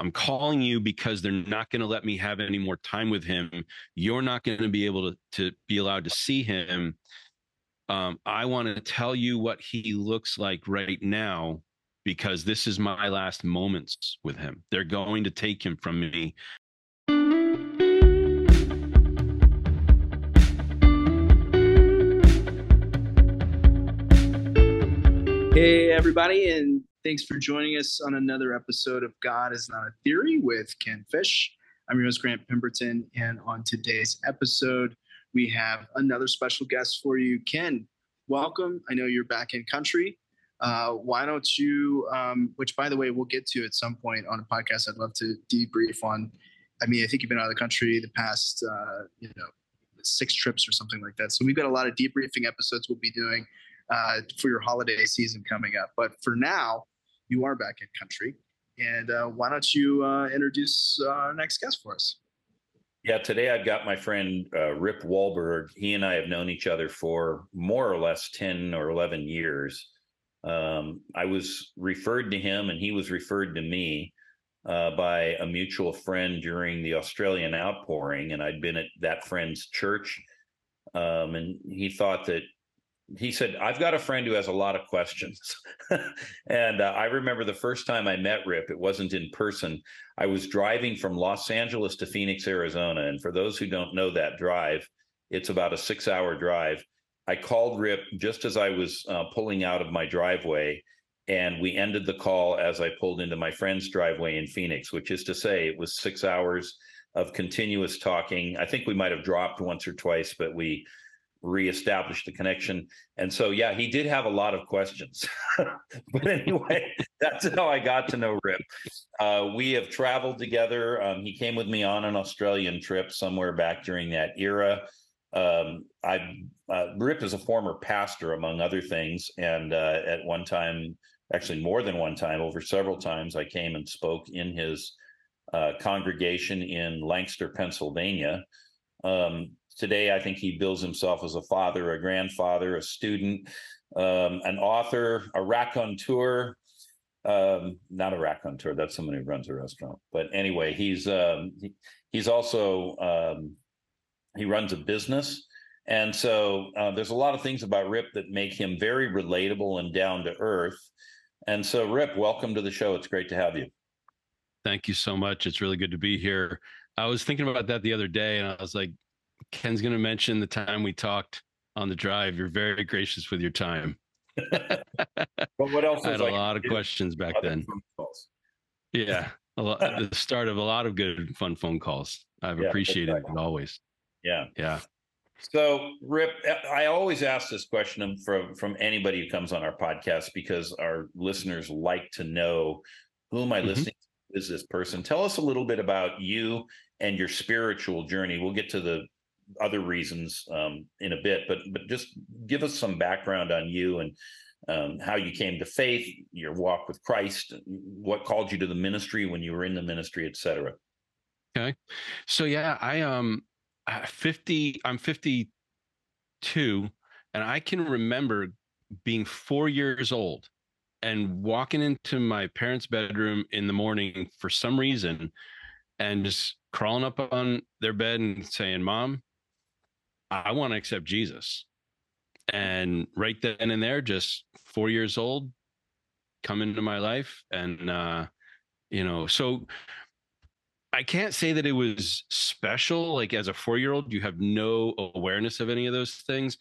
I'm calling you because they're not going to let me have any more time with him. You're not going to be able to, to be allowed to see him. Um, I want to tell you what he looks like right now because this is my last moments with him. They're going to take him from me. Hey, everybody, and thanks for joining us on another episode of God is Not a Theory with Ken Fish. I'm your host, Grant Pemberton, and on today's episode, we have another special guest for you. Ken, welcome. I know you're back in country. Uh, why don't you, um, which by the way, we'll get to at some point on a podcast, I'd love to debrief on. I mean, I think you've been out of the country the past, uh, you know, six trips or something like that. So we've got a lot of debriefing episodes we'll be doing uh, for your holiday season coming up. But for now, you are back in country. And uh, why don't you uh, introduce uh, our next guest for us? Yeah, today I've got my friend uh, Rip Wahlberg. He and I have known each other for more or less 10 or 11 years. Um, I was referred to him and he was referred to me uh, by a mutual friend during the Australian outpouring. And I'd been at that friend's church. Um, and he thought that he said, I've got a friend who has a lot of questions. and uh, I remember the first time I met Rip, it wasn't in person. I was driving from Los Angeles to Phoenix, Arizona. And for those who don't know that drive, it's about a six hour drive. I called Rip just as I was uh, pulling out of my driveway. And we ended the call as I pulled into my friend's driveway in Phoenix, which is to say, it was six hours of continuous talking. I think we might have dropped once or twice, but we reestablish the connection. And so, yeah, he did have a lot of questions. but anyway, that's how I got to know Rip. Uh, we have traveled together. Um, he came with me on an Australian trip somewhere back during that era. Um, I uh, Rip is a former pastor, among other things, and uh, at one time, actually more than one time, over several times, I came and spoke in his uh, congregation in Lancaster, Pennsylvania. Um, Today, I think he bills himself as a father, a grandfather, a student, um, an author, a raconteur. Um, not a raconteur. That's someone who runs a restaurant. But anyway, he's um, he, he's also um, he runs a business, and so uh, there's a lot of things about Rip that make him very relatable and down to earth. And so, Rip, welcome to the show. It's great to have you. Thank you so much. It's really good to be here. I was thinking about that the other day, and I was like, Ken's going to mention the time we talked on the drive. You're very gracious with your time. but what else? I had a lot of questions back then. Yeah, a lot, the start of a lot of good, fun phone calls. I've yeah, appreciated it always. Yeah, yeah. So, Rip, I always ask this question from from anybody who comes on our podcast because our listeners like to know who am I mm-hmm. listening to? Is this person? Tell us a little bit about you and your spiritual journey. We'll get to the other reasons um, in a bit, but but just give us some background on you and um, how you came to faith, your walk with Christ, what called you to the ministry when you were in the ministry, etc. Okay, so yeah, I um, fifty, I'm fifty two, and I can remember being four years old and walking into my parents' bedroom in the morning for some reason and just crawling up on their bed and saying, Mom, I want to accept Jesus. And right then and there, just four years old, come into my life. And, uh, you know, so I can't say that it was special. Like as a four year old, you have no awareness of any of those things.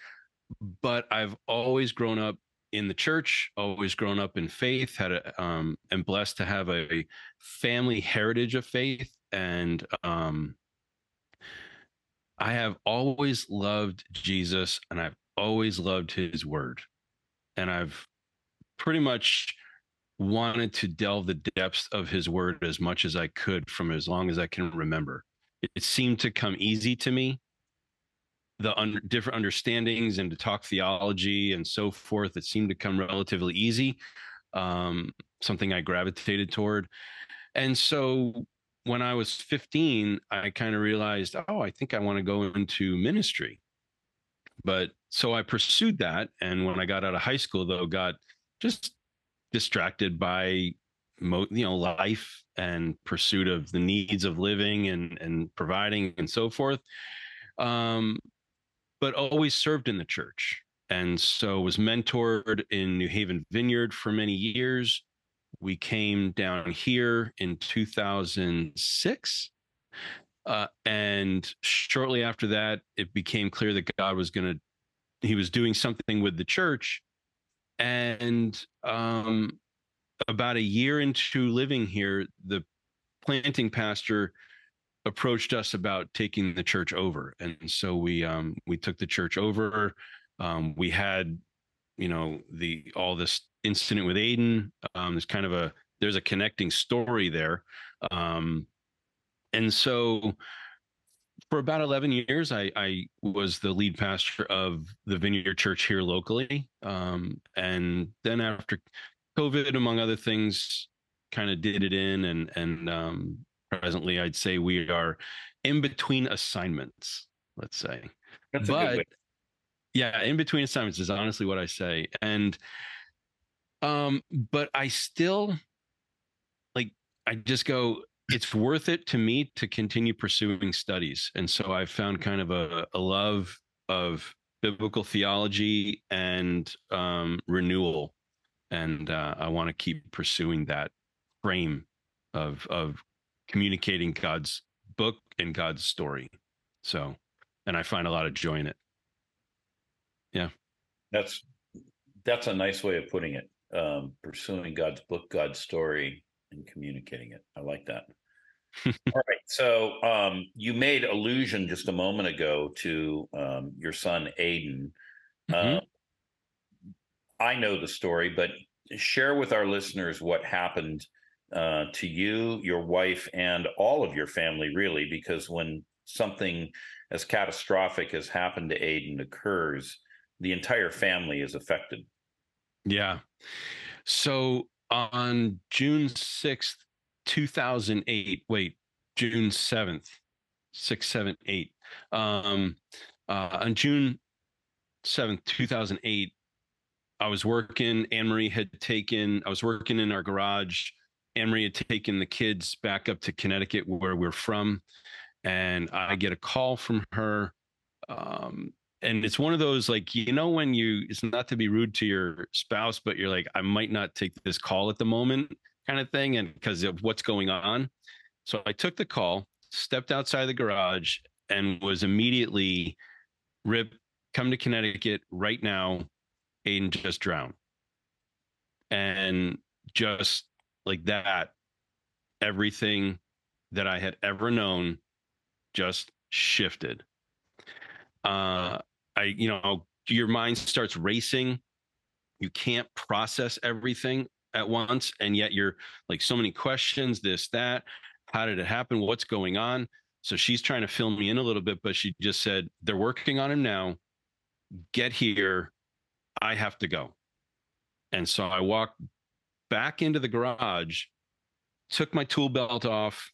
But I've always grown up in the church, always grown up in faith, had a, um, and blessed to have a family heritage of faith. And, um, I have always loved Jesus and I've always loved his word. And I've pretty much wanted to delve the depths of his word as much as I could from as long as I can remember. It, seemed to come easy to me. The un- different understandings and to talk theology and so forth, it seemed to come relatively easy. Um, something I gravitated toward. And so when I was 15, I kind of realized, oh, I think I want to go into ministry. But so I pursued that. And when I got out of high school, though, got just distracted by you know life and pursuit of the needs of living and and providing and so forth um but always served in the church and so was mentored in new haven vineyard for many years we came down here in 2006 uh, and shortly after that it became clear that god was going to he was doing something with the church and um, about a year into living here, the planting pastor approached us about taking the church over, and so we um, we took the church over. Um, we had, you know, the all this incident with Aiden. Um, there's kind of a there's a connecting story there, um, and so for about 11 years, I, I was the lead pastor of the Vineyard Church here locally. Um, and then after COVID, among other things, kind of did it in. And, and um, presently, I'd say we are in between assignments, let's say. That's but yeah, in between assignments is honestly what I say. And, um, but I still like, I just go, it's worth it to me to continue pursuing studies. And so I've found kind of a, a love of biblical theology and um, renewal. And uh, I want to keep pursuing that frame of of communicating God's book and God's story. So, and I find a lot of joy in it. Yeah, that's that's a nice way of putting it. Um, pursuing God's book, God's story, and communicating it. I like that. All right. So um, you made allusion just a moment ago to um, your son Aiden. Mm-hmm. Uh, I know the story, but share with our listeners what happened uh, to you, your wife, and all of your family, really, because when something as catastrophic as happened to Aiden occurs, the entire family is affected. Yeah. So on June 6th, 2008. Wait, June 7th, 6, 7, 8. Um, uh, on June 7th, 2008, I was working. Anne Marie had taken, I was working in our garage. Anne Marie had taken the kids back up to Connecticut, where we're from. And I get a call from her. Um, and it's one of those like you know when you it's not to be rude to your spouse but you're like i might not take this call at the moment kind of thing and because of what's going on. So i took the call stepped outside the garage and was immediately rip come to connecticut right now aiden just drowned and just like that everything that i had ever known just shifted. Uh i you know your mind starts racing. You can't process everything at once and yet you're like so many questions this that. How did it happen? What's going on? So she's trying to fill me in a little bit but she just said they're working on him now. Get here. I have to go. And so i walked back into the garage took my tool belt off.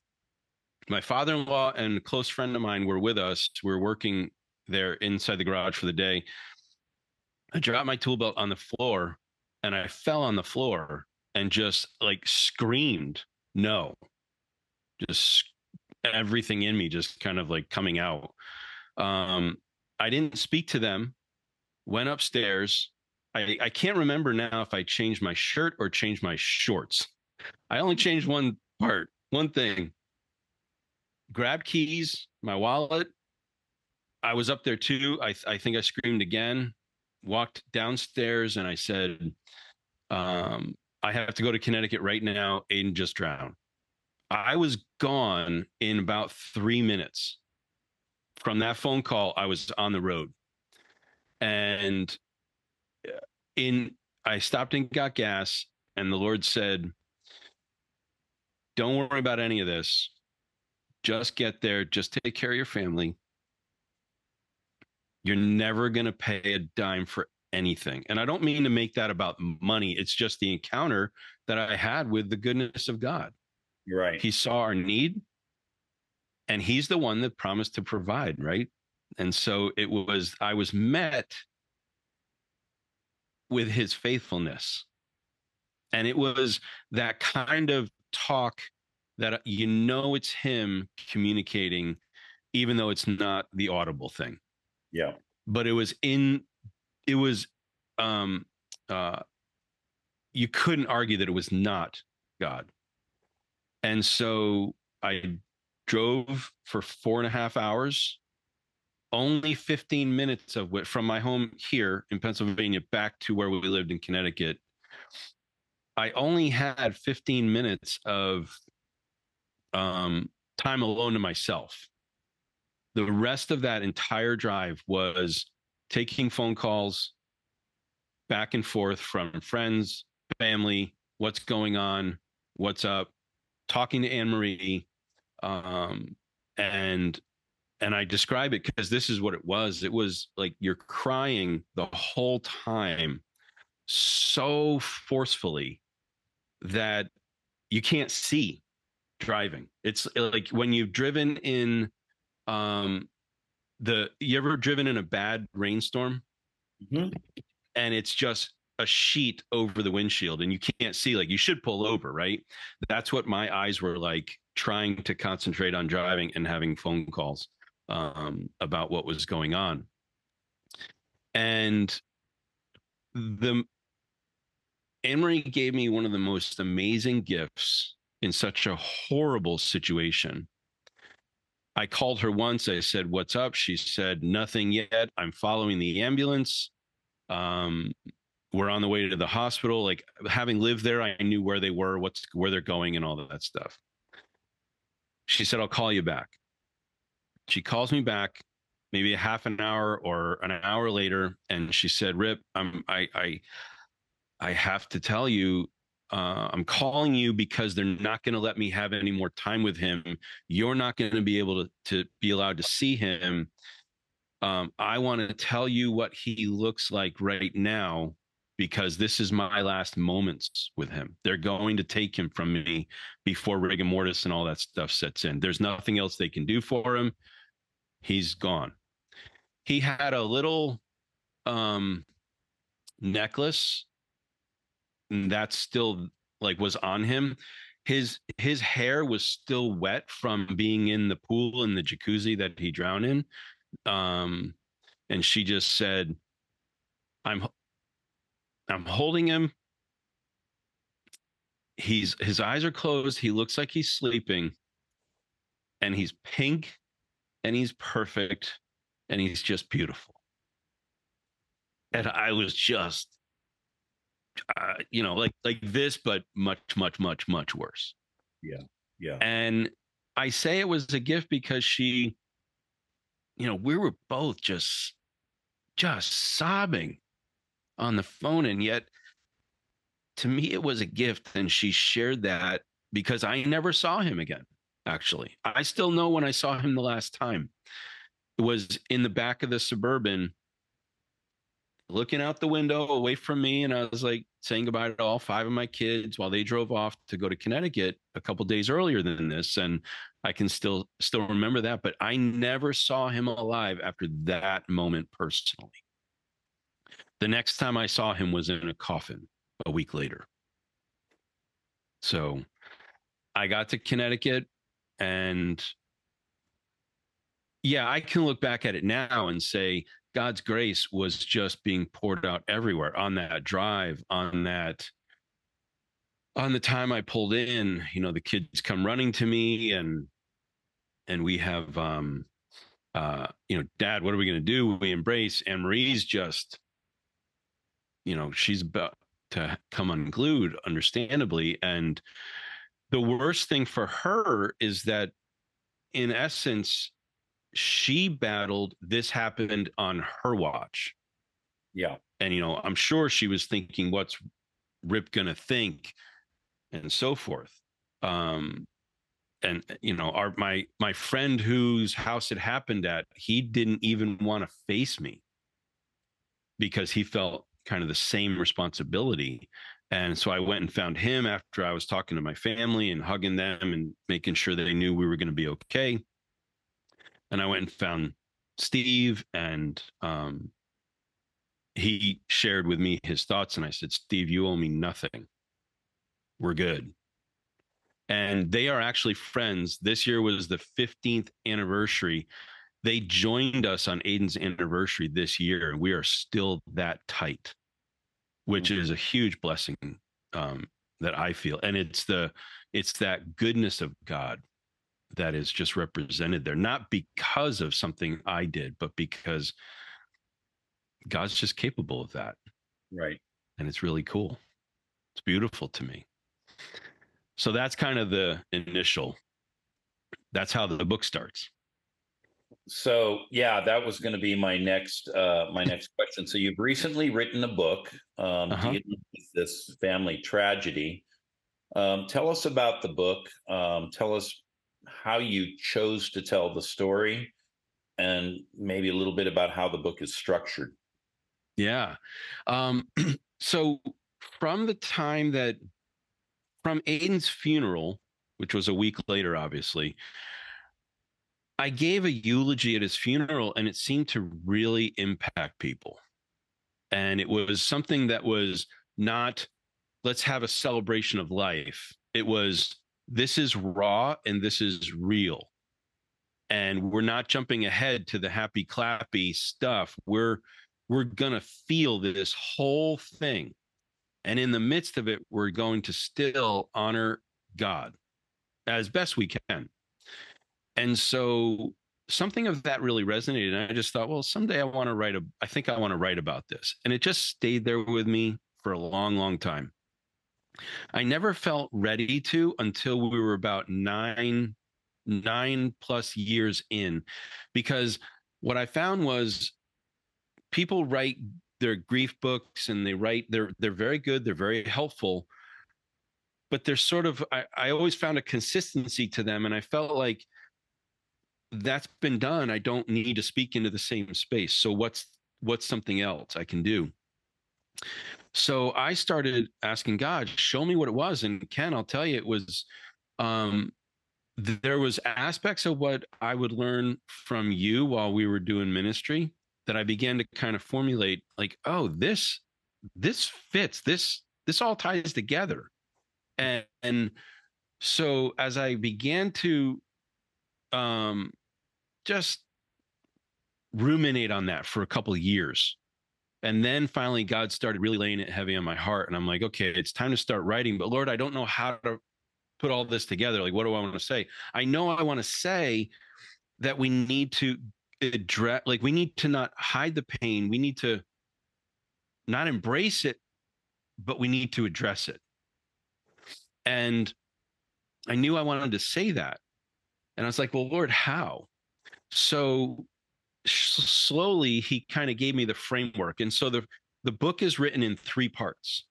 My father-in-law and a close friend of mine were with us. We are working there inside the garage for the day i dropped my tool belt on the floor and I fell on the floor and just like screamed, no. Just everything in me just kind of like coming out. Um, I didn't speak to them, went upstairs. I, I can't remember now if I changed my shirt or changed my shorts. I only changed one part, one thing. Grabbed keys, my wallet. I was up there too. I, I think I screamed again walked downstairs and I said, um, I have to go to Connecticut right now. Aiden just drowned. I was gone in about three minutes. From that phone call, I was on the road. And uh, in I stopped and got gas, and the Lord said, Don't worry about any of this. Just get there, just take care of your family. You're never going to pay a dime for anything. And I don't mean to make that about money. It's just the encounter that I had with the goodness of God. Right. He saw our need and he's the one that promised to provide, right? And so it was, I was met with his faithfulness. and it was that kind of talk that uh, you know it's him communicating even though it's not the audible thing Yeah. but it was in it was um uh you couldn't argue that it was not god. And so i drove for four and a half hours only 15 minutes of it from my home here in pennsylvania back to where we lived in connecticut. I only had 15 minutes of um time alone to myself the rest of that entire drive was taking phone calls back and forth from friends, family, what's going on, what's up, talking to Anne Marie, um, and and I describe it because this is what it was. It was like you're crying the whole time so forcefully that you can't see driving. It's like when you've driven in um the you ever driven in a bad rainstorm? Mhm. and it's just a sheet over the windshield and you can't see like you should pull over right? That's what my eyes were like trying to concentrate on driving and having phone calls um about what was going on. And the Anne-Marie gave me one of the most amazing gifts in such a horrible situation I called her once. I said, What's up? She said, Nothing yet. I'm following the ambulance. Um, we're on the way to the hospital. Like having lived there, I knew where they were, what's where they're going, and all of that stuff. She said, I'll call you back. She calls me back maybe a half an hour or an hour later, and she said, Rip, I'm I I I have to tell you, uh, I'm calling you because they're not going to let me have any more time with him. You're not going to be able to, to be allowed to see him. Um, I want to tell you what he looks like right now because this is my last moments with him. They're going to take him from me before rigor mortis and all that stuff sets in. There's nothing else they can do for him. He's gone. He had a little um, necklace that's still like was on him. His his hair was still wet from being in the pool in the jacuzzi that he drowned in um and she just said i'm i'm holding him. He's his eyes are closed he looks like he's sleeping and he's pink and he's perfect and he's just beautiful. And i was just uh, you know, like like this, but much, much, much, much worse. Yeah. Yeah. And I say it was a gift because she, you know, we were both just just sobbing on the phone, and yet to me it was a gift. And she shared that because I never saw him again. Actually, I still know when I saw him the last time. It was in the back of the suburban looking out the window away from me and i was like saying goodbye to all five of my kids while they drove off to go to connecticut a couple days earlier than this and i can still still remember that but i never saw him alive after that moment personally. The next time i saw him was in a coffin a week later. So i got to connecticut and yeah i can look back at it now and say God's grace was just being poured out everywhere on that drive, on that, on the time I pulled in. You know, the kids come running to me, and and we have, um, uh, you know, Dad, what are we going to do? We embrace. Anne Marie's just, you know, she's about to come unglued, understandably, and the worst thing for her is that, in essence, she battled this happened on her watch. Yeah. and you know i'm sure she was thinking what's rip gonna think? and so forth. Um and you know our my my friend whose house it happened at he didn't even want to face me. Because he felt kind of the same responsibility. And so i went and found him after i was talking to my family and hugging them and making sure they knew we were going to be okay and I went and found Steve, and um, he shared with me his thoughts. And I said, Steve, you owe me nothing. we're good. And they are actually friends. This year was the 15th anniversary. They joined us on Aiden's anniversary this year, and we are still that tight, which mm-hmm. is a huge blessing um, that I feel. And it's the it's that goodness of God that is just represented there, not because of something I did, but because God's just capable of that. Right. And it's really cool. It's beautiful to me. So that's kind of the initial. That's how the book starts. So yeah, that was going to be my next uh, my next question. So you've recently written a book um, uh-huh. dealing with this family tragedy. Um, tell us about the book. Um, tell us how you chose to tell the story, and maybe a little bit about how the book is structured. Yeah. Um, so from the time that from Aiden's funeral, which was a week later, obviously, I gave a eulogy at his funeral and it seemed to really impact people. And it was something that was not, let's have a celebration of life. It was, this is raw and this is real. And we're not jumping ahead to the happy clappy stuff. We're we're going to feel this whole thing. And in the midst of it, we're going to still honor God as best we can. And so something of that really resonated. And I just thought, well, someday I want to write a, I think I want to write about this. And it just stayed there with me for a long, long time. I never felt ready to until we were about nine, nine plus years in, because what I found was people write their grief books and they write they're they're very good they're very helpful but there's sort of I, I always found a consistency to them and i felt like that's been done. I don't need to speak into the same space. So what's what's something else i can do so i started asking god show me what it was and ken i'll tell you it was um there was aspects of what i would learn from you while we were doing ministry that I began to kind of formulate like, oh, this this fits. This this all ties together. And, and so as I began to um just ruminate on that for a couple years. And then finally God started really laying it heavy on my heart. And I'm like, okay, it's time to start writing. But Lord, I don't know how to put all this together. Like, what do I want to say? I know I want to say that we need to address like we need to not hide the pain we need to not embrace it but we need to address it and i knew i wanted to say that and i was like well lord how so slowly he kind of gave me the framework and so the the book is written in three parts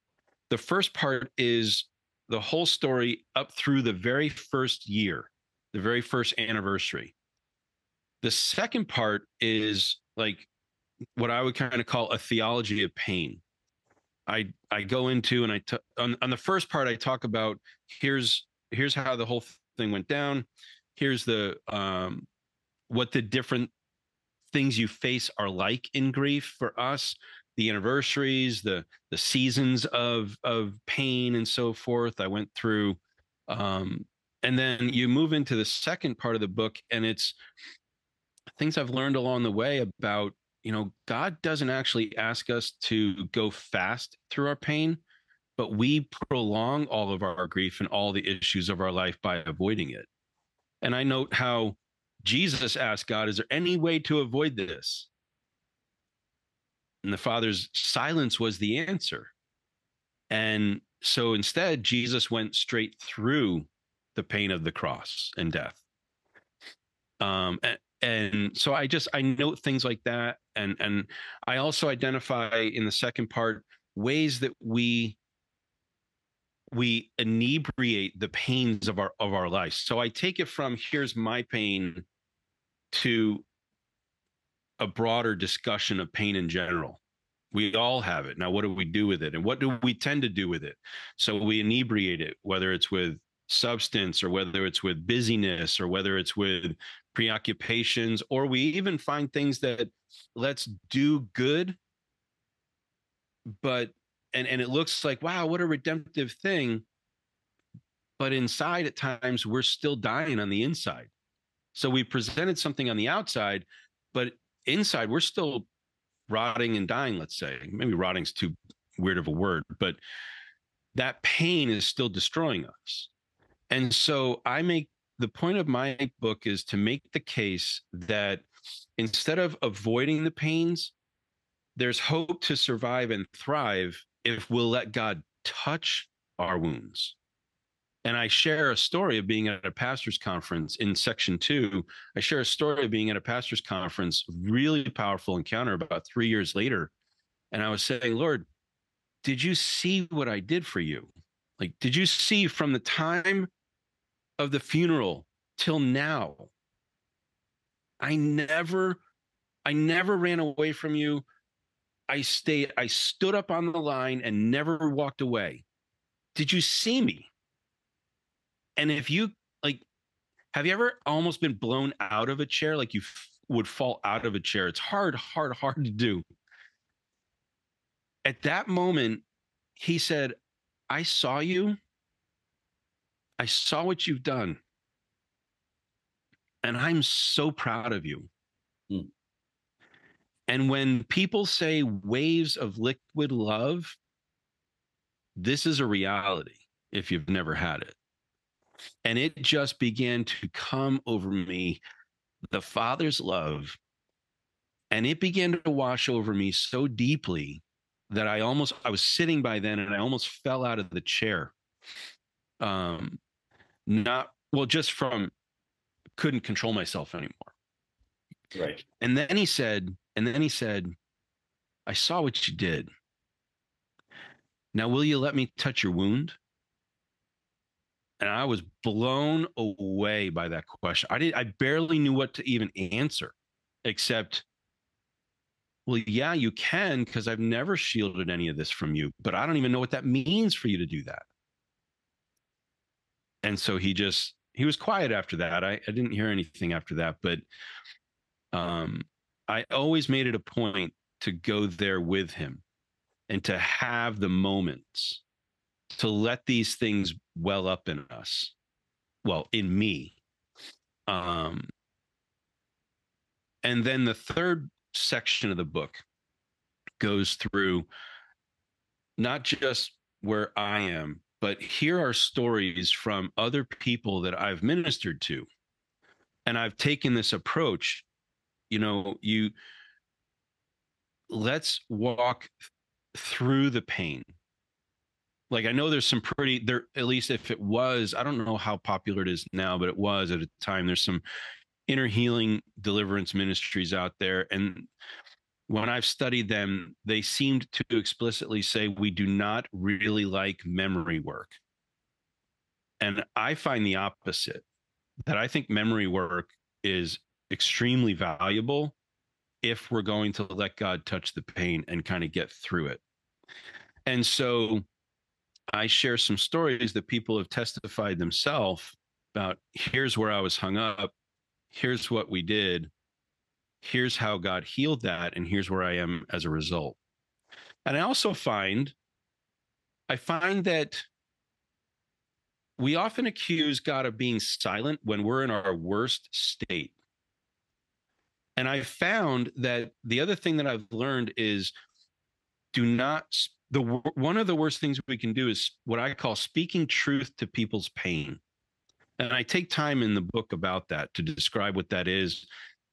the first part is the whole story up through the very first year the very first anniversary the second part is like what I would kind of call a theology of pain. I I go into and I t- on on the first part I talk about here's here's how the whole thing went down. Here's the um what the different things you face are like in grief for us the anniversaries the the seasons of of pain and so forth i went through um and then you move into the second part of the book and it's things I've learned along the way about, you know, God doesn't actually ask us to go fast through our pain, but we prolong all of our grief and all the issues of our life by avoiding it. And I note how Jesus asked God, Is there any way to avoid this? And the Father's silence was the answer. And so instead, Jesus went straight through the pain of the cross and death. Um, and, and so i just i note things like that and and i also identify in the second part ways that we we inebriate the pains of our of our life so i take it from here's my pain to a broader discussion of pain in general. We all have it. Now what do we do with it? And what do we tend to do with it? So we inebriate it whether it's with substance or whether it's with busyness or whether it's with preoccupations or we even find things that let's do good but and and it looks like wow what a redemptive thing. But inside at times we're still dying on the inside. So we presented something on the outside, but inside we're still rotting and dying, let's say. Maybe rotting's too weird of a word, but that pain is still destroying us. And so I make the point of my book is to make the case that instead of avoiding the pains, there's hope to survive and thrive if we'll let God touch our wounds. And I share a story of being at a pastor's conference in section two. I share a story of being at a pastor's conference, really powerful encounter about three years later. And I was saying, Lord, did you see what I did for you? Like, did you see from the time of the funeral till now? I never, I never ran away from you. I stayed, I stood up on the line and never walked away. Did you see me? And if you like, have you ever almost been blown out of a chair? Like you f- would fall out of a chair. It's hard, hard, hard to do. At that moment, he said, I saw you. I saw what you've done. And I'm so proud of you. Mm. And when people say waves of liquid love, this is a reality if you've never had it. And it just began to come over me, the Father's love. And it began to wash over me so deeply that I almost, I was sitting by then and I almost fell out of the chair. Um, not, well, just from couldn't control myself anymore. Right. And then he said, and then he said, I saw what you did. Now, will you let me touch your wound? And I was blown away by that question. I did I barely knew what to even answer, except, well, yeah, you can, because I've never shielded any of this from you, but I don't even know what that means for you to do that. And so he just he was quiet after that. I, I didn't hear anything after that, but um I always made it a point to go there with him and to have the moments to let these things well up in us. Well in me. Um and then the third section of the book goes through not just where i am but here are stories from other people that i've ministered to. And i've taken this approach you know you let's walk through the pain like i know there's some pretty there at least if it was i don't know how popular it is now but it was at a time. There's some inner healing deliverance ministries out there and when i've studied them they seemed to explicitly say we do not really like memory work. And i find the opposite that i think memory work is extremely valuable if we're going to let god touch the pain and kind of get through it. And so I share some stories that people have testified themselves about here's where I was hung up, here's what we did, here's how God healed that, and here's where I am as a result. And I also find I find that we often accuse God of being silent when we're in our worst state. And I found that the other thing that I've learned is do not the one of the worst things we can do is what I call speaking truth to people's pain. And I take time in the book about that to describe what that is.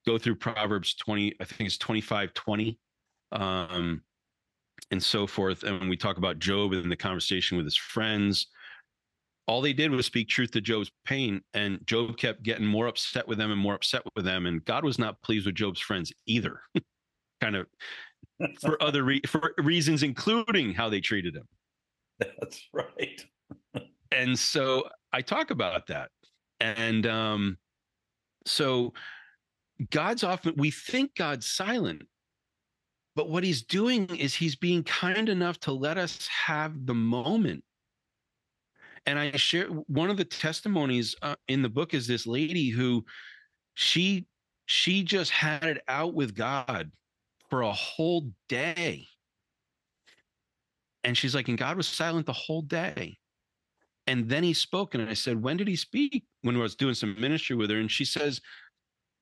Go through Proverbs 20, I think it's 25, 20, um, and so forth. And we talk about Job and the conversation with his friends, all they did was speak truth to Job's pain. And Job kept getting more upset with them and more upset with them. And God was not pleased with Job's friends either. kind of for other re- for reasons, including how they treated him. That's right. and so I talk about that, and um, so God's often we think God's silent, but what He's doing is He's being kind enough to let us have the moment. And I share one of the testimonies uh, in the book is this lady who she she just had it out with God for a whole day. And she's like, and God was silent the whole day. And then he spoke, and I said, When did he speak? When I was doing some ministry with her. And she says,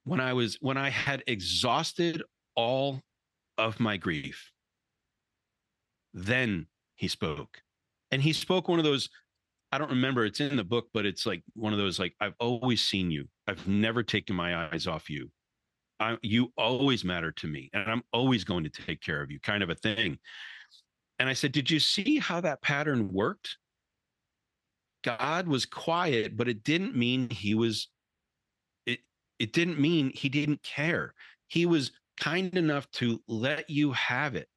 When I was, when I had exhausted all of my grief, then he spoke. And he spoke one of those, I don't remember, it's in the book, but it's like one of those, like, I've always seen you. I've never taken my eyes off you. I, you always matter to me, and I'm always going to take care of you, kind of a thing. And I said, Did you see how that pattern worked? God was quiet, but it didn't mean he was, it, it didn't mean he didn't care. He was kind enough to let you have it.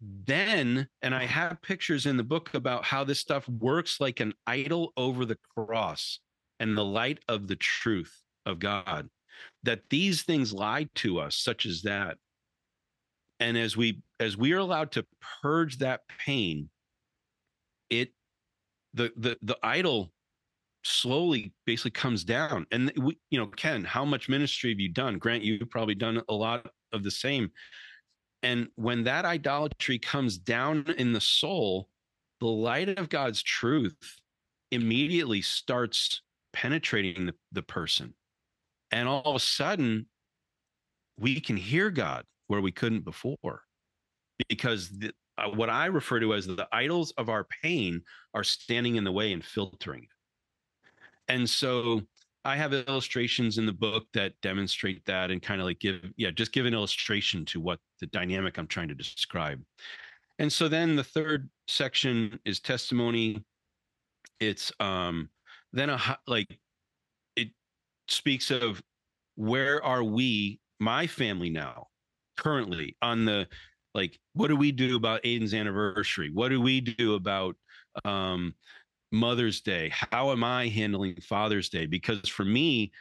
Then, and I have pictures in the book about how this stuff works like an idol over the cross and the light of the truth of God, that these things lie to us, such as that. And as we as we are allowed to purge that pain, it the the the idol slowly basically comes down. And we, you know, Ken, how much ministry have you done? Grant, you've probably done a lot of the same. And when that idolatry comes down in the soul, the light of God's truth immediately starts penetrating the, the person. And all of a sudden, we can hear God where we couldn't before. Because the, uh, what I refer to as the idols of our pain are standing in the way and filtering it. And so I have illustrations in the book that demonstrate that and kind of like give, yeah, just give an illustration to what the dynamic I'm trying to describe. And so then the third section is testimony. It's um then a like speaks of where are we, my family now, currently on the like what do we do about Aiden's anniversary? What do we do about um Mother's Day? How am I handling Father's Day? Because for me,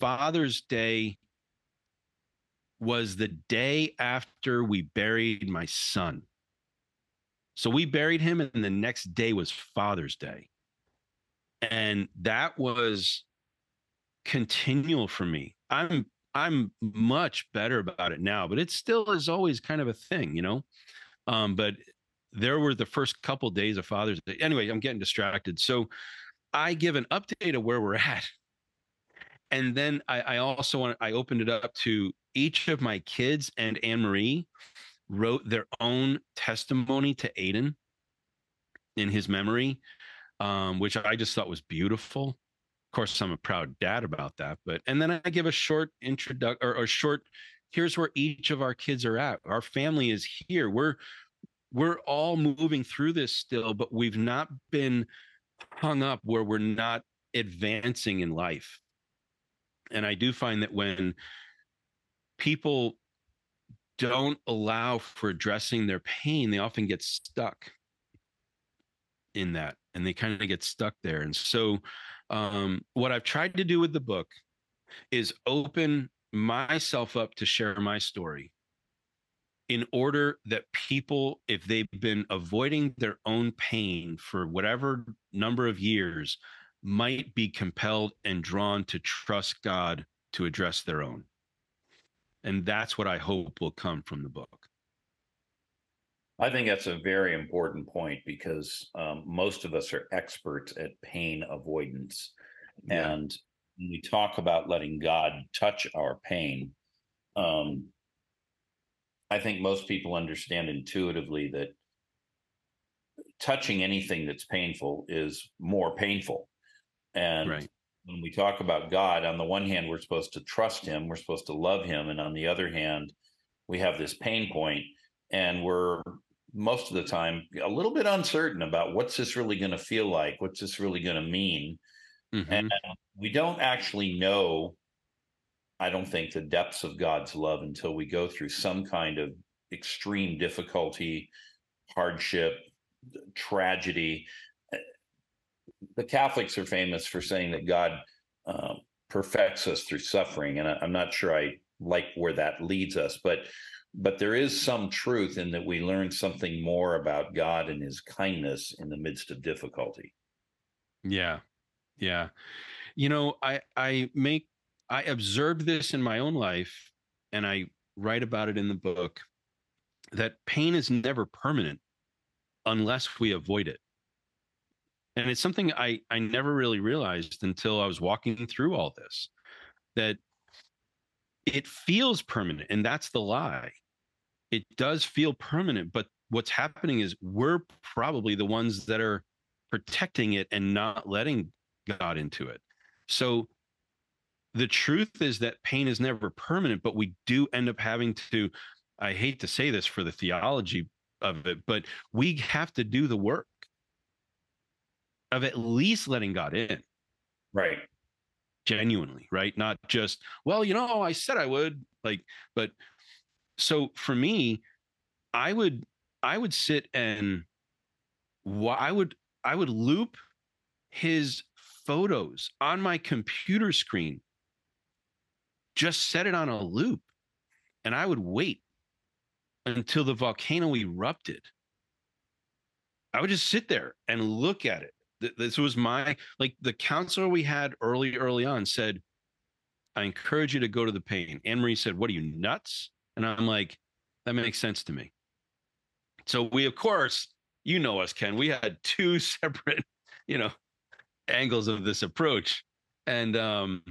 Father's Day was the day after we buried my son. So we buried him, and the next day was Father's Day. And that was continual for me. I'm I'm much better about it now, but it still is always kind of a thing, you know. Um, but there were the first couple days of Father's Day. Anyway, I'm getting distracted. So I give an update of where we're at. And then I, I also want I opened it up to each of my kids and Anne Marie wrote their own testimony to Aiden in his memory, um, which I just thought was beautiful. Course, I'm a proud dad about that. But and then I give a short introduction or a short. Here's where each of our kids are at. Our family is here. We're we're all moving through this still, but we've not been hung up where we're not advancing in life. And I do find that when people don't allow for addressing their pain, they often get stuck in that and they kind of get stuck there. And so, um, what I've tried to do with the book is open myself up to share my story in order that people, if they've been avoiding their own pain for whatever number of years, might be compelled and drawn to trust God to address their own. And that's what I hope will come from the book. I think that's a very important point because um, most of us are experts at pain avoidance. Yeah. And when we talk about letting God touch our pain, um, I think most people understand intuitively that touching anything that's painful is more painful. And right. when we talk about God, on the one hand, we're supposed to trust him, we're supposed to love him. And on the other hand, we have this pain point and we're most of the time a little bit uncertain about what's this really going to feel like? What's this really going to mean? Mm-hmm. And we don't actually know I don't think the depths of God's love until we go through some kind of extreme difficulty, hardship, tragedy. The Catholics are famous for saying that God uh, perfects us through suffering, and I, I'm not sure I like where that leads us, but but there is some truth in that we learn something more about God and His kindness in the midst of difficulty. Yeah, yeah. You know, I I make I observed this in my own life and I write about it in the book that pain is never permanent unless we avoid it. And it's something I I never really realized until I was walking through all this that it feels permanent and that's the lie. It does feel permanent, but what's happening is we're probably the ones that are protecting it and not letting God into it. So the truth is that pain is never permanent, but we do end up having to, I hate to say this for the theology of it, but we have to do the work of at least letting God in. Right. Genuinely, right? Not just, well, you know, I said I would, like, but so for me, I would I would sit and I would I would loop his photos on my computer screen. Just set it on a loop and I would wait until the volcano erupted. I would just sit there and look at it. This was my like the counselor we had early, early on said, I encourage you to go to the pain. Anne Marie said, What are you nuts? And I'm like, that makes sense to me. So we, of course, you know us, Ken. We had two separate, you know, angles of this approach, and um,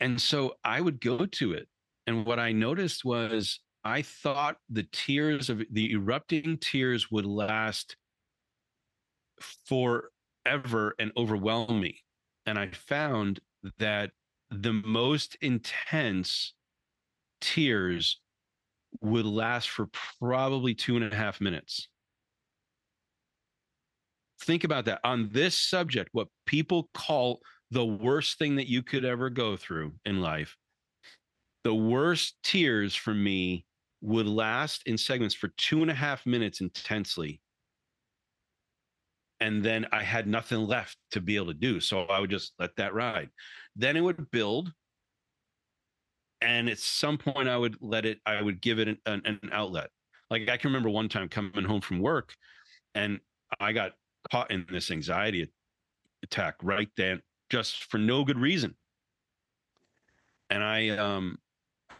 and so I would go to it, and what I noticed was I thought the tears of the erupting tears would last forever and overwhelm me, and I found that the most intense tears would last for probably two and a half minutes. Think about that. On this subject, what people call the worst thing that you could ever go through in life, the worst tears for me would last in segments for two and a half minutes intensely. And then I had nothing left to be able to do. So I would just let that ride. Then it would build and at some point i would let it i would give it an, an, an, outlet. Like i can remember one time coming home from work and i got caught in this anxiety attack right then just for no good reason. And i um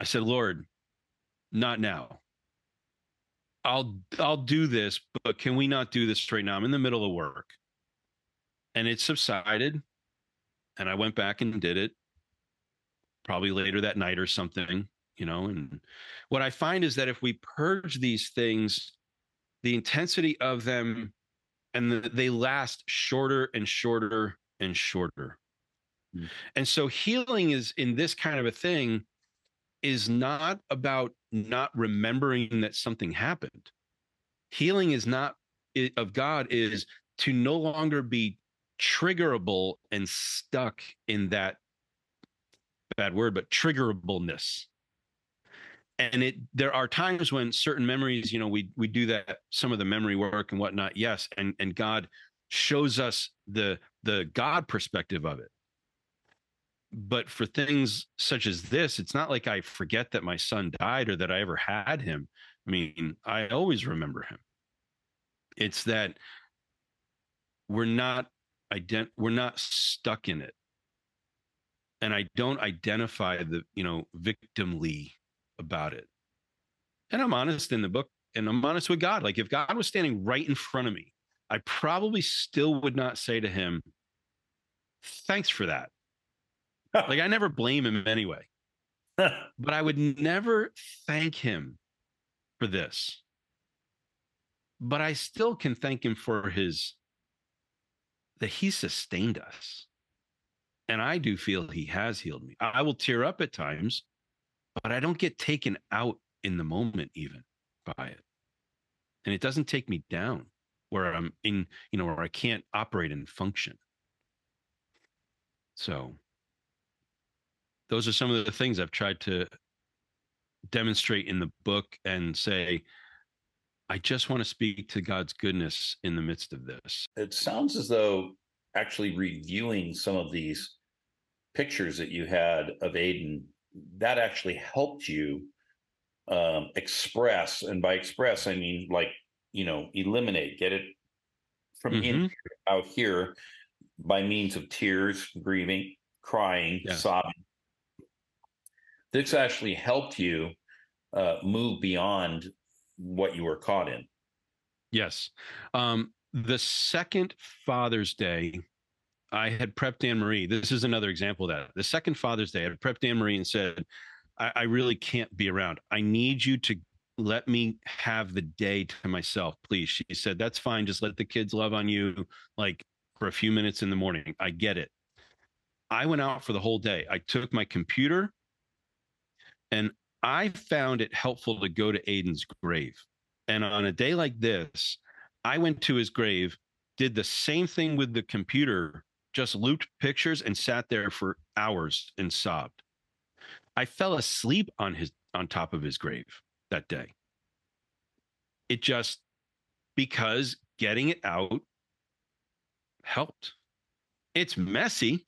i said lord not now. I'll i'll do this but can we not do this right now? I'm in the middle of work. And it subsided and i went back and did it probably later that night or something, you know. And what I find is that if we purge these things, the intensity of them and the, they last shorter and shorter and shorter. Mm. And so healing is in this kind of a thing is not about not remembering that something happened. Healing is not of God is to no longer be triggerable and stuck in that bad word, but triggerableness. And it there are times when certain memories, you know, we we do that some of the memory work and whatnot, yes, and and God shows us the the God perspective of it. But for things such as this, it's not like I forget that my son died or that I ever had him. I mean, I always remember him. It's that we're not ident- we're not stuck in it and I don't identify the, you know, victimly about it. And I'm honest in the book and I'm honest with God. Like if God was standing right in front of me, I probably still would not say to him, thanks for that. like I never blame him anyway. but I would never thank him for this. But I still can thank him for his that he sustained us. And I do feel he has healed me. I will tear up at times, but I don't get taken out in the moment, even by it. And it doesn't take me down where I'm in, you know, where I can't operate and function. So those are some of the things I've tried to demonstrate in the book and say, I just want to speak to God's goodness in the midst of this. It sounds as though actually reviewing some of these pictures that you had of Aiden, that actually helped you um, express, and by express I mean like you know eliminate, get it from mm-hmm. in out here by means of tears, grieving, crying, yeah. sobbing. This actually helped you uh, move beyond what you were caught in. Yes. Um, the second Father's Day, I had prepped Anne Marie. This is another example of that. The second Father's Day, I had prepped Anne Marie and said, I, I really can't be around. I need you to let me have the day to myself, please. She said, That's fine. Just let the kids love on you like for a few minutes in the morning. I get it. I went out for the whole day. I took my computer and I found it helpful to go to Aiden's grave. And on a day like this, I went to his grave, did the same thing with the computer, just looped pictures and sat there for hours and sobbed. I fell asleep on his on top of his grave that day. It just because getting it out helped. It's messy.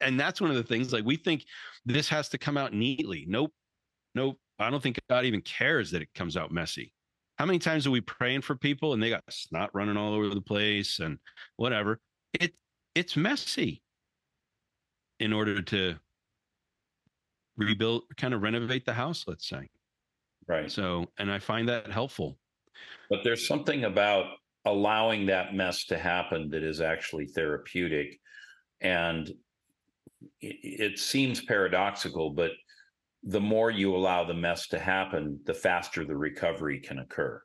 And that's one of the things like we think this has to come out neatly. Nope. Nope. I don't think God even cares that it comes out messy. How many times are we praying for people and they got snot running all over the place and whatever? It it's messy in order to rebuild, kind of renovate the house, let's say. Right. So, and I find that helpful. But there's something about allowing that mess to happen that is actually therapeutic. And it, it seems paradoxical, but the more you allow the mess to happen, the faster the recovery can occur.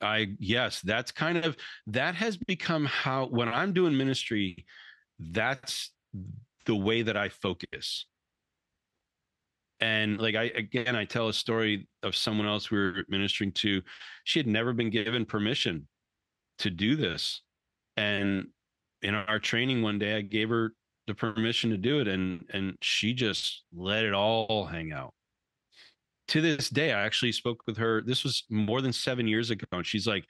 I yes, that's kind of that has become how when I'm doing ministry, that's the way that I focus. And like I again, I tell a story of someone else we were ministering to. She had never been given permission to do this. And in our training one day, I gave her the permission to do it and and she just let it all hang out to this day i actually spoke with her this was more than seven years ago and she's like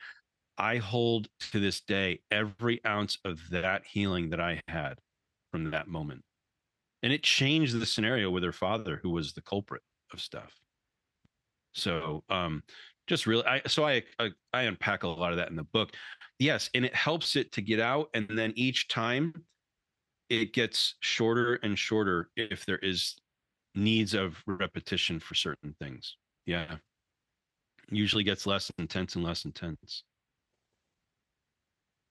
i hold to this day every ounce of that healing that i had from that moment. And it changed the scenario with her father who was the culprit of stuff. So um just really i so I, I i unpack a lot of that in the book. Yes and it helps it to get out and then each time it gets shorter and shorter if there is needs of repetition for certain things. Yeah. Usually gets less intense and less intense.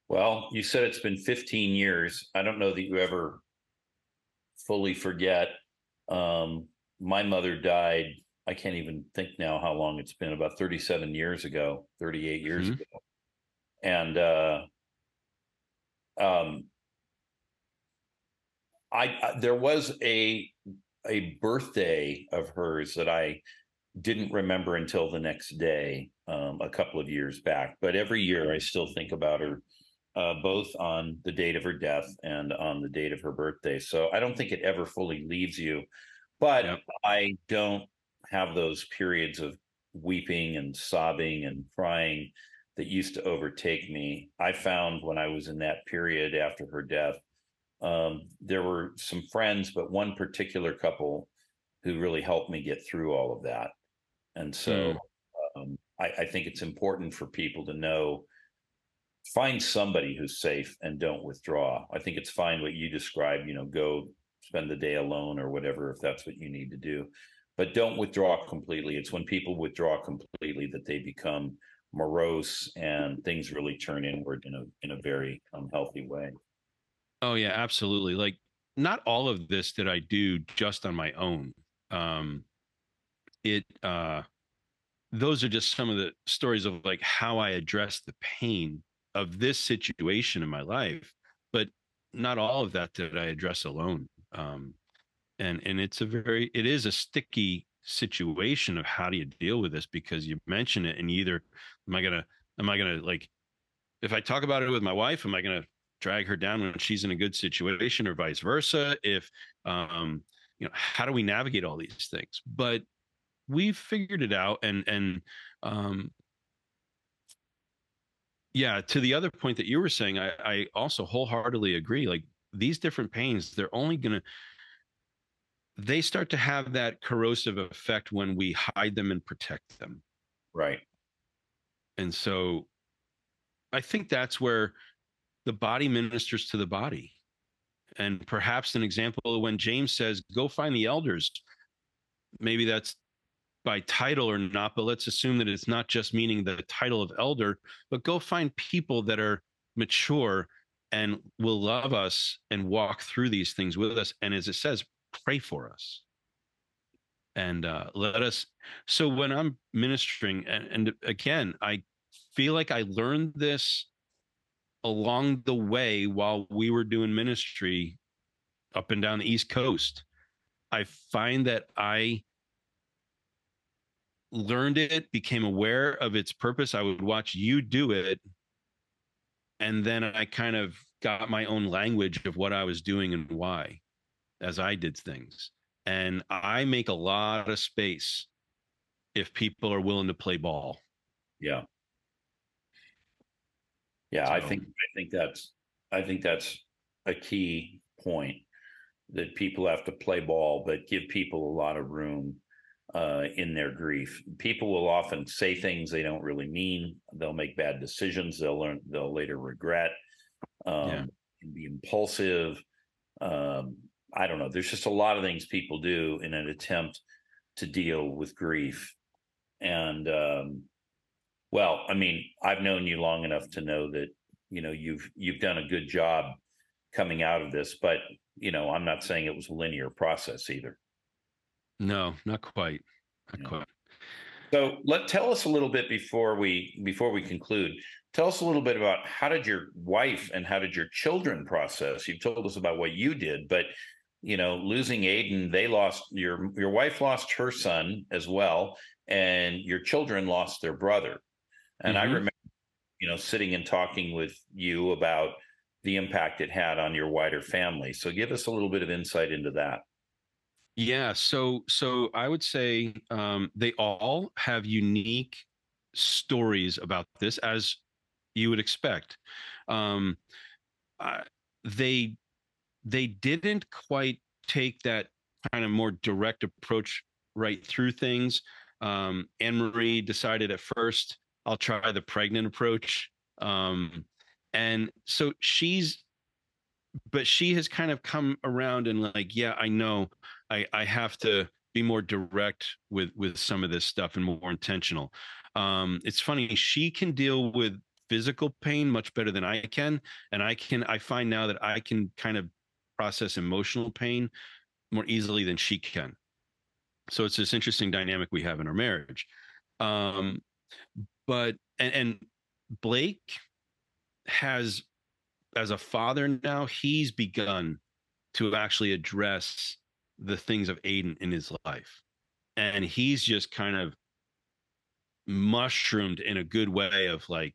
Well, you said it's been 15 years. I don't know that you ever fully forget. Um, my mother died. I can't even think now how long it's been, about 37 years ago, 38 years mm-hmm. ago. And uh, um, I, there was a a birthday of hers that I didn't remember until the next day, um, a couple of years back. But every year I still think about her, uh, both on the date of her death and on the date of her birthday. So I don't think it ever fully leaves you. But yep. I don't have those periods of weeping and sobbing and crying that used to overtake me. I found when I was in that period after her death um, there were some friends, but one particular couple who really helped me get through all of that. And so mm. um, I, I think it's important for people to know find somebody who's safe and don't withdraw. I think it's fine what you described, you know, go spend the day alone or whatever if that's what you need to do. But don't withdraw completely. It's when people withdraw completely that they become morose and things really turn inward in a in a very unhealthy way. Oh yeah, absolutely. Like not all of this did I do just on my own. Um it uh those are just some of the stories of like how I addressed the pain of this situation in my life, but not all of that did I address alone. Um and and it's a very it is a sticky situation of how do you deal with this because you mention it and either am I gonna am I gonna like if I talk about it with my wife, am I gonna drag her down when she's in a good situation or vice versa if um you know how do we navigate all these things? But we've figured it out and and um yeah to the other point that you were saying i i also wholeheartedly agree like these different pains they're only going to they start to have that corrosive effect when we hide them and protect them. Right. And so i think that's where the body ministers to the body. And perhaps an example when James says, go find the elders. Maybe that's by title or not, but let's assume that it's not just meaning the title of elder, but go find people that are mature and will love us and walk through these things with us. And as it says, pray for us and uh, let us. So when I'm ministering, and, and again, I feel like I learned this along the way while we were doing ministry up and down the East Coast. I find that I learned it, became aware of its purpose. I would watch you do it. And then I kind of got my own language of what I was doing and why as I did things. And I make a lot of space if people are willing to play ball. Yeah. Yeah, so. I think I think that's I think that's a key point that people have to play ball, but give people a lot of room uh, in their grief. People will often say things they don't really mean. They'll make bad decisions. They'll learn. They'll later regret. Um, yeah. Can be impulsive. Um, I don't know. There's just a lot of things people do in an attempt to deal with grief, and um, well, I mean, I've known you long enough to know that you know you've you've done a good job coming out of this, but you know, I'm not saying it was a linear process either. No, not quite. Not yeah. quite. So let tell us a little bit before we before we conclude. Tell us a little bit about how did your wife and how did your children process? You've told us about what you did, but you know, losing Aiden, they lost your your wife lost her son as well, and your children lost their brother. And mm-hmm. I remember, you know, sitting and talking with you about the impact it had on your wider family. So give us a little bit of insight into that. Yeah, so so I would say um, they all have unique stories about this, as you would expect. Um, uh, they they didn't quite take that kind of more direct approach right through things. Um, Anne Marie decided at first, I'll try the pregnant approach. Um, and so she's but she has kind of come around and like yeah i know. I i have to be more direct with with some of this stuff and more intentional. Um it's funny she can deal with physical pain much better than i can and i can i find now that i can kind of process emotional pain more easily than she can. So it's this interesting dynamic we have in our marriage. Um but and and blake has as a father now he's begun to actually address the things of aiden in his life. And he's just kind of mushroomed in a good way of like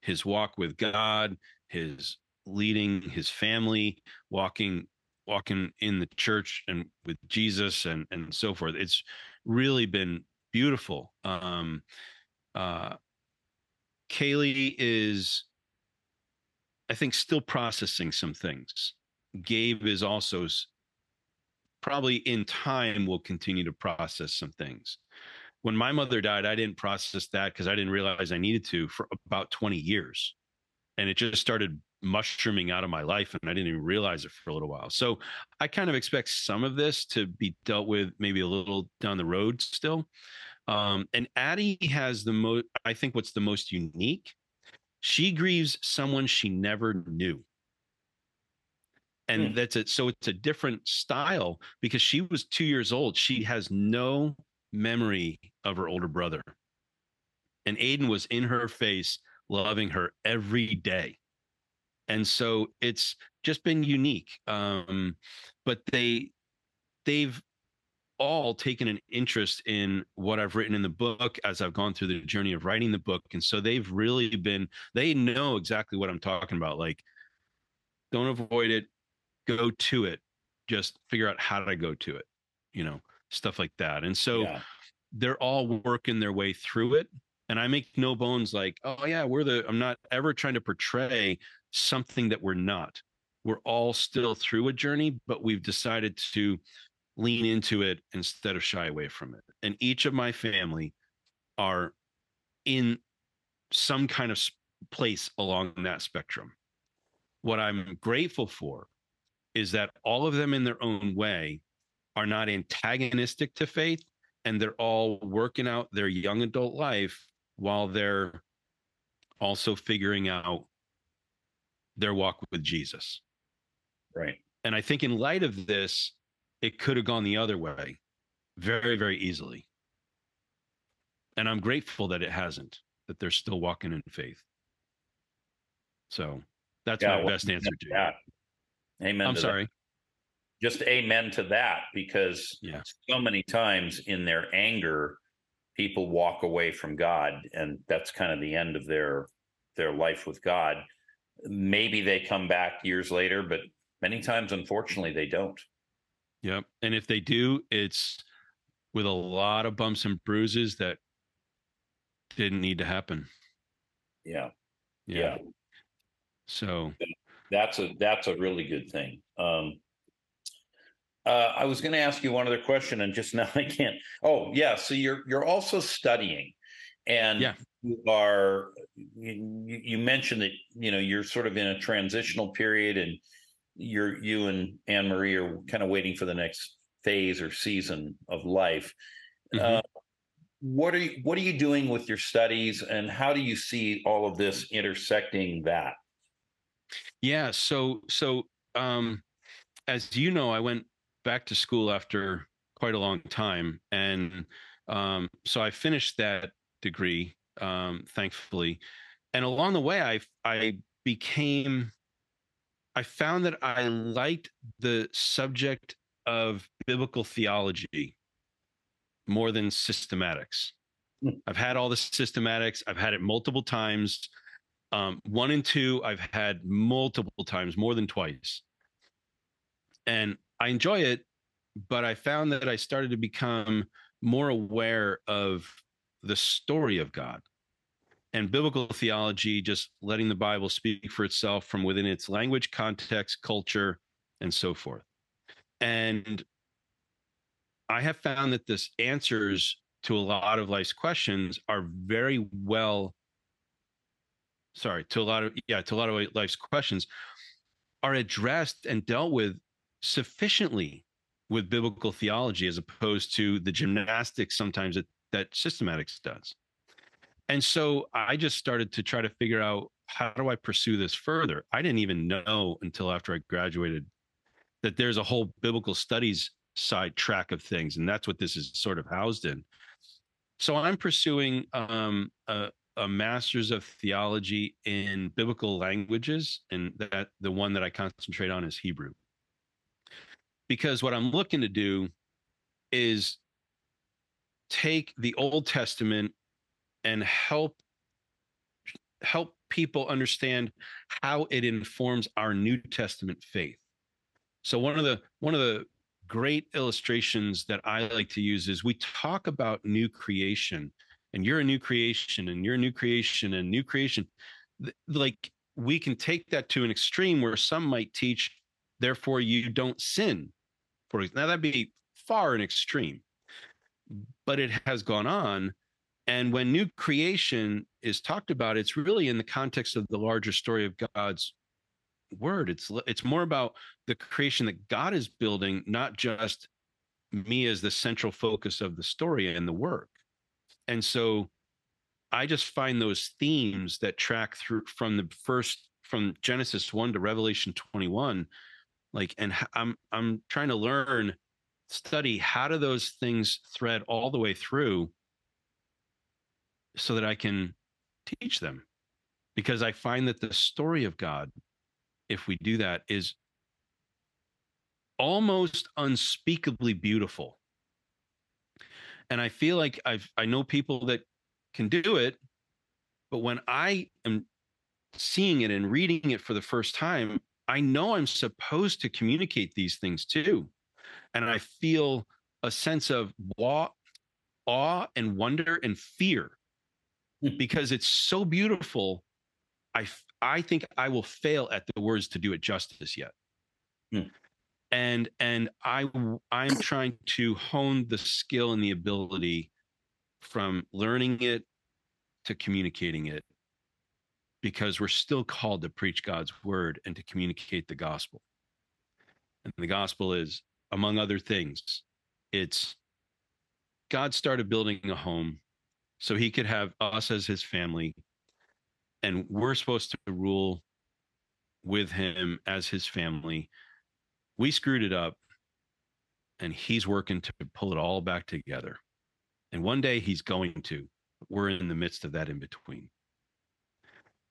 his walk with god his leading his family walking walking in the church and with jesus and and so forth. It's really been beautiful. Um uh kaylee is I think still processing some things. Gabe is also probably in time will continue to process some things. When my mother died, I didn't process that because I didn't realize I needed to for about 20 years. And it just started mushrooming out of my life and I didn't even realize it for a little while. So I kind of expect some of this to be dealt with maybe a little down the road still. Um, and Addie has the most, I think what's the most unique she grieves someone she never knew. And hmm. that's it. So it's a different style because she was two years old. She has no memory of her older brother. And Aiden was in her face, loving her every day. And so it's just been unique. Um, but they they've all taken an interest in what I've written in the book as I've gone through the journey of writing the book. And so they've really been, they know exactly what I'm talking about. Like, don't avoid it, go to it, just figure out how to go to it, you know, stuff like that. And so yeah. they're all working their way through it. And I make no bones like, oh, yeah, we're the, I'm not ever trying to portray something that we're not. We're all still through a journey, but we've decided to lean into it instead of shy away from it. And each of my family are in some kind of place along that spectrum. What I'm grateful for is that all of them in their own way are not antagonistic to faith and they're all working out their young adult life while they're also figuring out their walk with Jesus. Right. And I think in light of this, it could have gone the other way very, very easily. And I'm grateful that it hasn't, that they're still walking in faith. So that's yeah, my well, best answer to that. Amen. I'm sorry. That. Just amen to that because yeah. so many times in their anger, people walk away from God, and that's kind of the end of their their life with God. Maybe they come back years later, but many times, unfortunately, they don't. Yep. And if they do, it's with a lot of bumps and bruises that didn't need to happen. Yeah. Yeah. yeah. So that's a that's a really good thing. Um uh, I was going to ask you one other question, and just now I can't. Oh, yeah. So you're you're also studying, and yeah. you are. You, you mentioned that you know you're sort of in a transitional period, and you're you and Anne Marie are kind of waiting for the next phase or season of life. Mm-hmm. Uh, what are you What are you doing with your studies, and how do you see all of this intersecting that? Yeah. So so um, as you know, I went back to school after quite a long time, and um, so I finished that degree, um, thankfully. And along the way, I I became, I found that I liked the subject of biblical theology more than systematics. Hmm. I've had all the systematics. I've had it multiple times. Um, one and two, I've had multiple times, more than twice. And I enjoy it, but I found that I started to become more aware of the story of God and biblical theology, just letting the Bible speak for itself from within its language, context, culture, and so forth. And I have found that this answers to a lot of life's questions are very well sorry to a lot of yeah to a lot of life's questions are addressed and dealt with sufficiently with biblical theology as opposed to the gymnastics sometimes that, that systematics does and so i just started to try to figure out how do i pursue this further? I didn't even know until after i graduated that there's a whole biblical studies side track of things and that's what this is sort of housed in. So i'm pursuing um, a, a master's of theology in biblical languages and that the one that i concentrate on is hebrew. Because what I'm looking to do is take the Old Testament and help help people understand how it informs our New Testament faith. So one of the one of the great illustrations that I like to use is we talk about new creation and you're a new creation and you're a new creation and new creation like we can take that to an extreme where some might teach therefore you don't sin for now that'd be far an extreme but it has gone on and when new creation is talked about it's really in the context of the larger story of god's word. It's it's more about the creation that god is building not just me as the central focus of the story and the work. And so i just find those themes that track through from the first from genesis 1 to revelation 21 like and i'm i'm trying to learn study how do those things thread all the way through so that i can teach them because i find that the story of god if we do that is almost unspeakably beautiful and i feel like i've i know people that can do it but when i am seeing it and reading it for the first time I know I'm supposed to communicate these things too. And I feel a sense of awe, awe and wonder and fear. Because it's so beautiful. I, I think I will fail at the words to do it justice yet. Hmm. And and I I'm trying to hone the skill and the ability from learning it to communicating it because we're still called to preach God's word and to communicate the gospel. And the gospel is, among other things, it's God started building a home so he could have us as his family. And we're supposed to rule with him as his family. We screwed it up and he's working to pull it all back together. And one day he's going to. We're in the midst of that in between.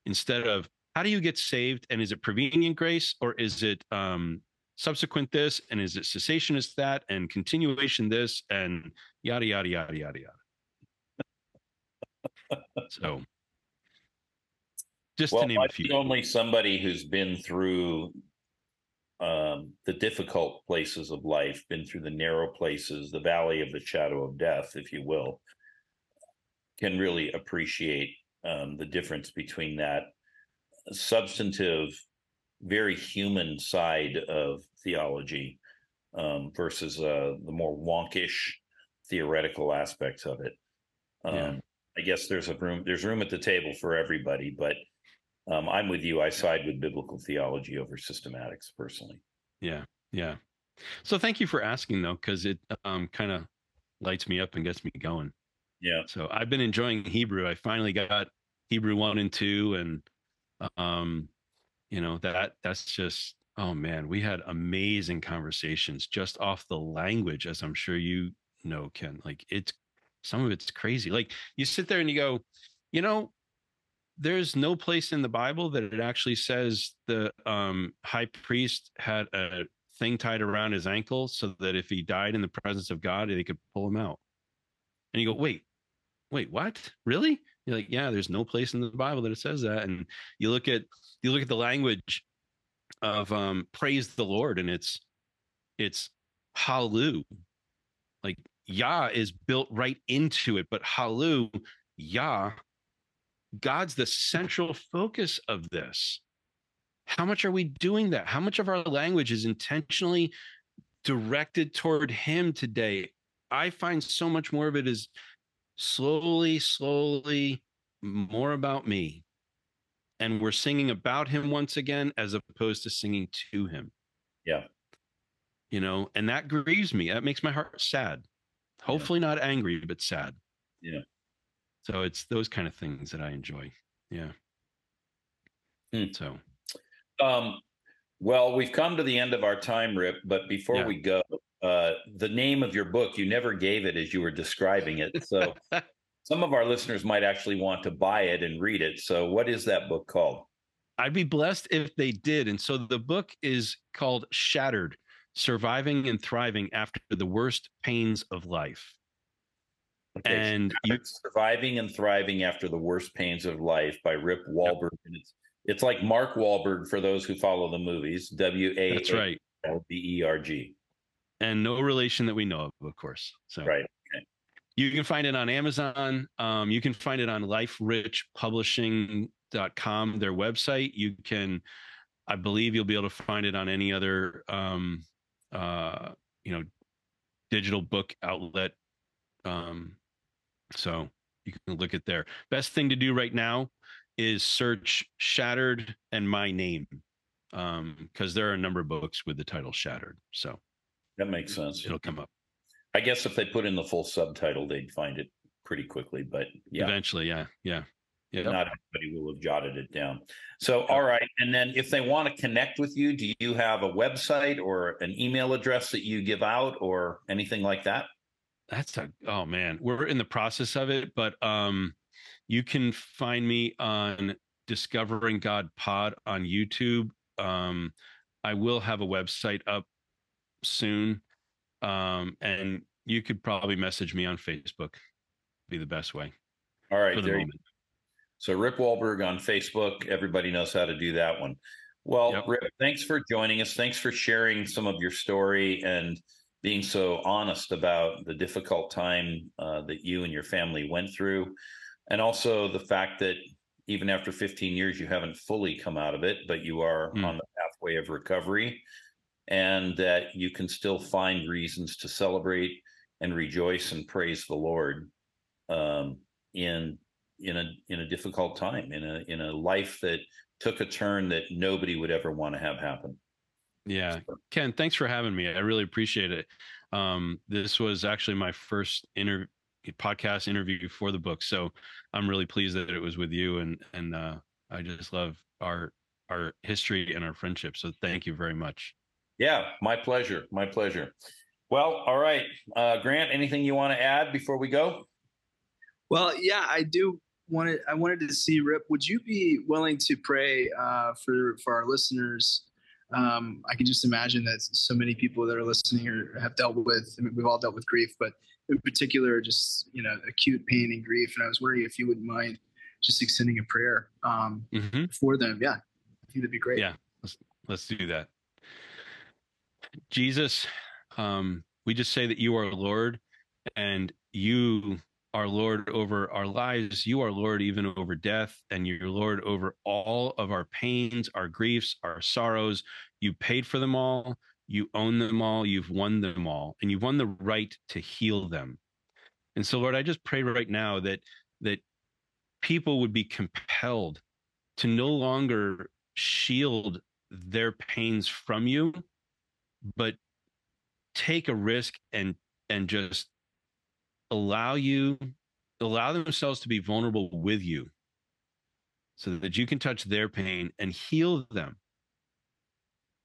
Instead of how do you get saved and is it prevenient grace or is it um, subsequent this and is it cessationist that and continuation this and yada yada yada yada yada. So just well, to name a few. Only somebody who's been through um, the difficult places of life, been through the narrow places, the valley of the shadow of death, if you will, can really appreciate um, the difference between that substantive, very human side of theology um, versus uh, the more wonkish theoretical aspects of it. Um, yeah. I guess there's a room there's room at the table for everybody, but um, I'm with you. I side with biblical theology over systematics personally. Yeah, yeah. So thank you for asking though, because it um, kind of lights me up and gets me going. Yeah. So I've been enjoying Hebrew. I finally got Hebrew one and two, and um, you know that that's just oh man, we had amazing conversations just off the language, as I'm sure you know, Ken. Like it's some of it's crazy. Like you sit there and you go, you know, there's no place in the Bible that it actually says the um, high priest had a thing tied around his ankle so that if he died in the presence of God, they could pull him out. And you go, wait, wait, what? Really? You're like, yeah, there's no place in the Bible that it says that. And you look at you look at the language of um, praise the Lord, and it's it's hallelujah. Like Yah is built right into it, but Halu, Yah God's the central focus of this. How much are we doing that? How much of our language is intentionally directed toward Him today? I find so much more of it is slowly, slowly more about me. And we're singing about Him once again, as opposed to singing to Him. Yeah. You know, and that grieves me. That makes my heart sad. Hopefully, yeah. not angry, but sad. Yeah. So it's those kind of things that I enjoy. Yeah. Hmm. So, um, well, we've come to the end of our time, Rip. But before yeah. we go, uh, the name of your book you never gave it as you were describing it. So some of our listeners might actually want to buy it and read it. So, what is that book called? I'd be blessed if they did. And so the book is called Shattered Surviving and Thriving After the Worst Pains of Life. Okay, and you, surviving and thriving after the worst pains of life by Rip Wahlberg, yep. and it's it's like Mark Wahlberg for those who follow the movies. W A that's right. L B E R G, and no relation that we know of, of course. So right. Okay. You can find it on Amazon. Um, you can find it on LifeRichPublishing.com, their website. You can, I believe, you'll be able to find it on any other, um, uh, you know, digital book outlet um, so you can look at there. Best thing to do right now is search Shattered and my name um because there are a number of books with the title Shattered. So that makes sense. It'll come up. I guess if they put in the full subtitle, they'd find it pretty quickly. But yeah, eventually, yeah, yeah. Yeah. Not everybody will have jotted it down. So, all right. And then if they want to connect with you, do you have a website or an email address that you give out or anything like that? that's a oh man we're in the process of it but um you can find me on discovering god pod on youtube um i will have a website up soon um and you could probably message me on facebook be the best way all right the so rip wahlberg on facebook everybody knows how to do that one well yep. rip thanks for joining us thanks for sharing some of your story and being so honest about the difficult time uh, that you and your family went through, and also the fact that even after 15 years, you haven't fully come out of it, but you are mm. on the pathway of recovery, and that you can still find reasons to celebrate and rejoice and praise the Lord um, in in a in a difficult time, in a in a life that took a turn that nobody would ever want to have happen. Yeah. Ken, thanks for having me. I really appreciate it. Um, this was actually my first inter- podcast interview for the book. So I'm really pleased that it was with you and, and, uh, I just love our our history and our friendship. So thank you very much. Yeah, my pleasure. My pleasure. Well, all right. Uh, Grant, anything you want to add before we go? Well, yeah, I do wanted I wanted to see Rip. Would you be willing to pray uh, for for our listeners? Um, I can just imagine that so many people that are listening or have dealt with. I mean, we've all dealt with grief, but in particular, just you know, acute pain and grief. And I was wondering if you wouldn't mind just extending a prayer um, mm-hmm. for them. Yeah, I think that'd be great. Yeah, let's let's do that. Jesus, um, we just say that you are Lord, and you are Lord over our lives. You are Lord even over death, and you're Lord over all of our pains, our griefs, our sorrows. You paid for them all. You own them all. You've won them all, and you've won the right to heal them. And so, Lord, I just pray right now that that people would be compelled to no longer shield their pains from you, but take a risk and and just allow you allow themselves to be vulnerable with you so that you can touch their pain and heal them.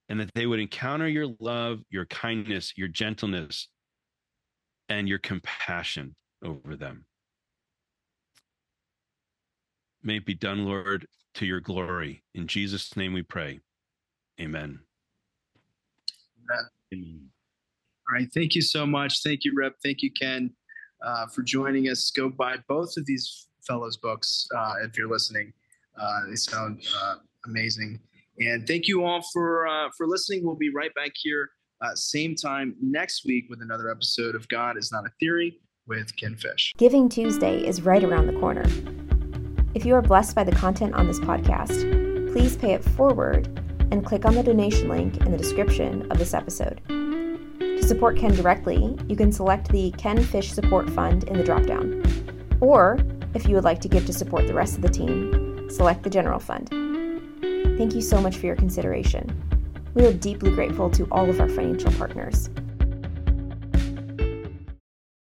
And that they would encounter your love your kindness your gentleness and your compassion over them. May it be done lord to your glory. In jesus name we pray. Amen. Amen. All right. Thank you so much. Thank you Rip. Thank you ken uh, for joining us. Go buy both of these fellows' books uh, if you're listening. Uh, they sound uh, amazing. And thank you all for uh, for listening. We'll be right back here same time next week with another episode of God is Not a Theory with Ken Fish. Giving Tuesday is right around the corner. If you are blessed by the content on this podcast, please pay it forward and click on the donation link in the description of this episode. To support Ken directly, you can select the Ken Fish Support Fund in the dropdown. Or, if you would like to give to support the rest of the team, select the General Fund. Thank you so much for your consideration. We are deeply grateful to all of our financial partners.